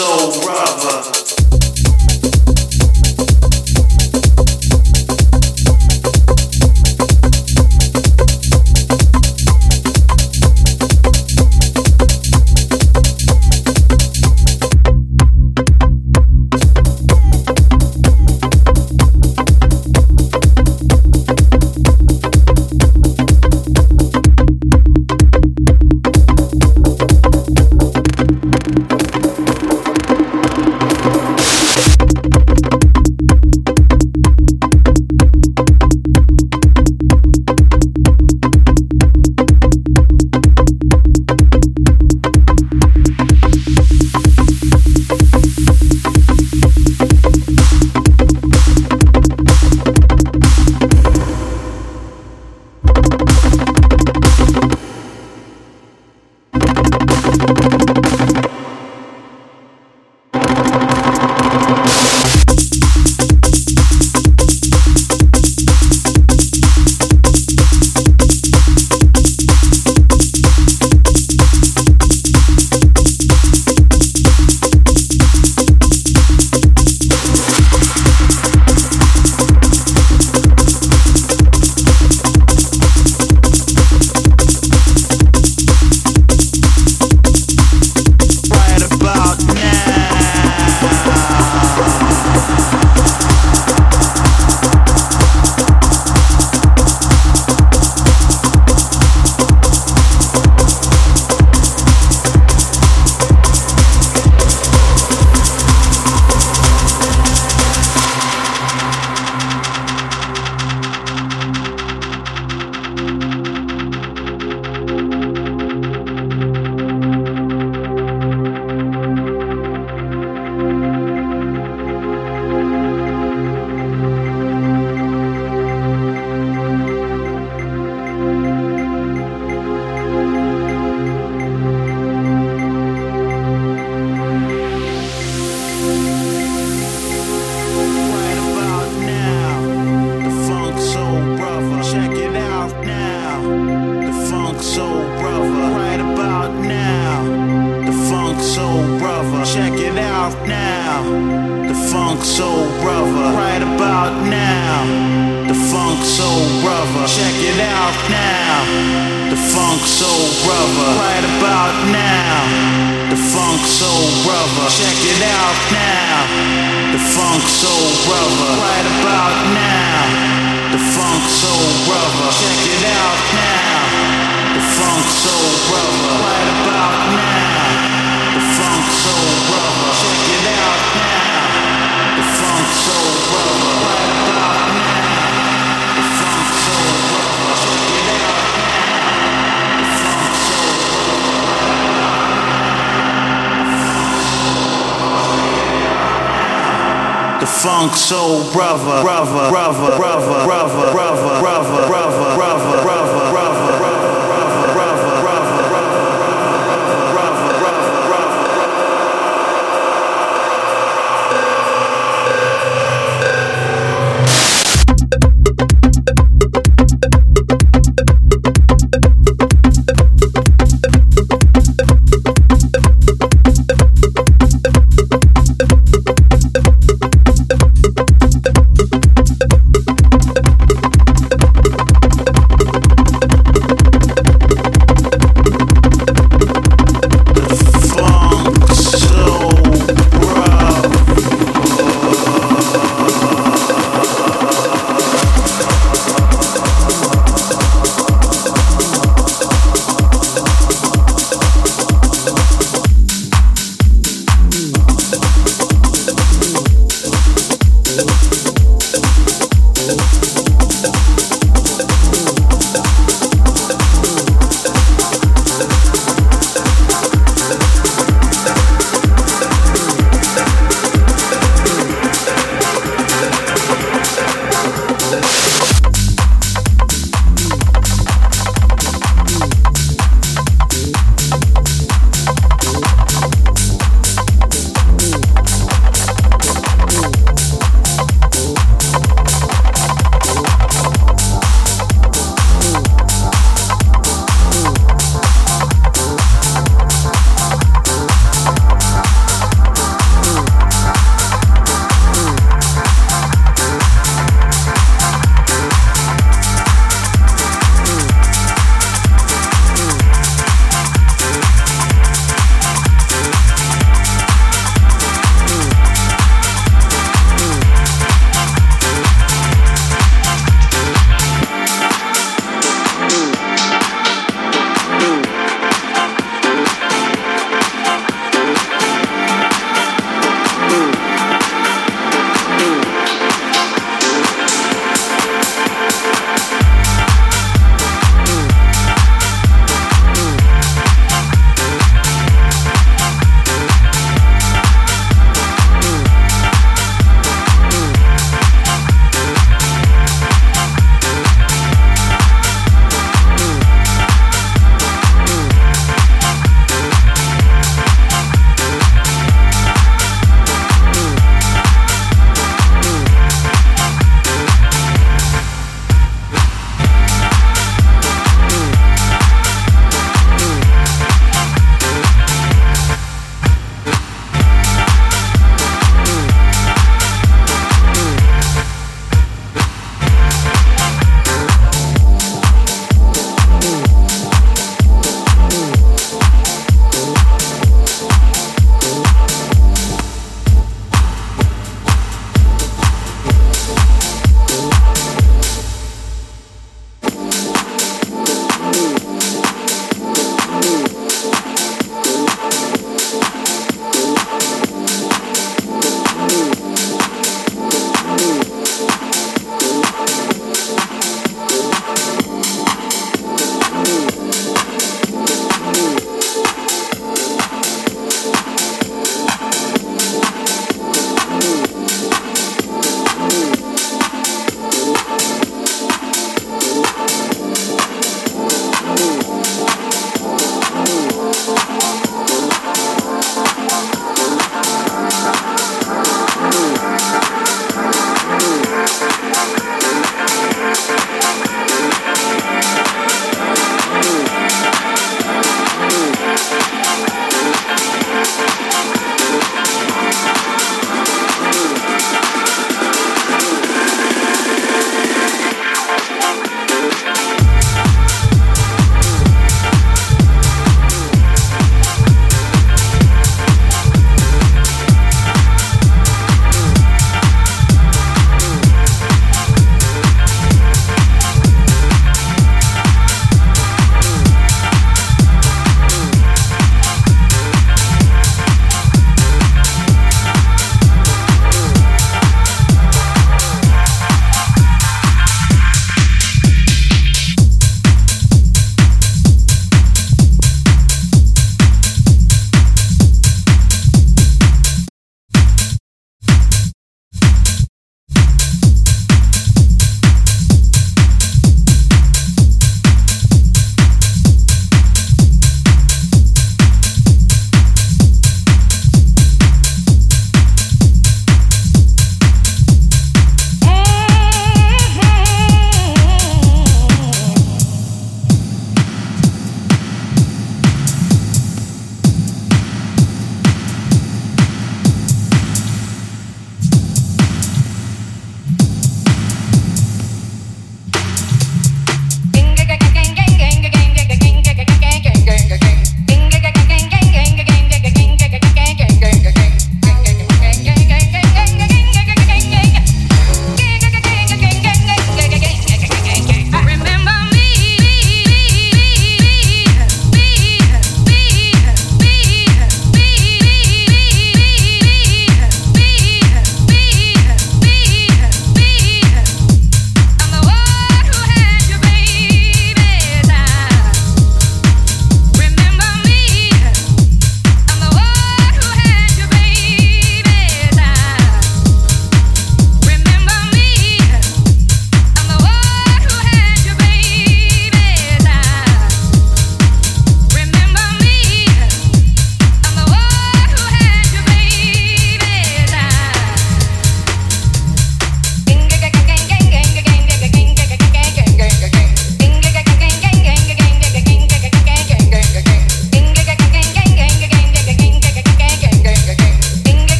so rough.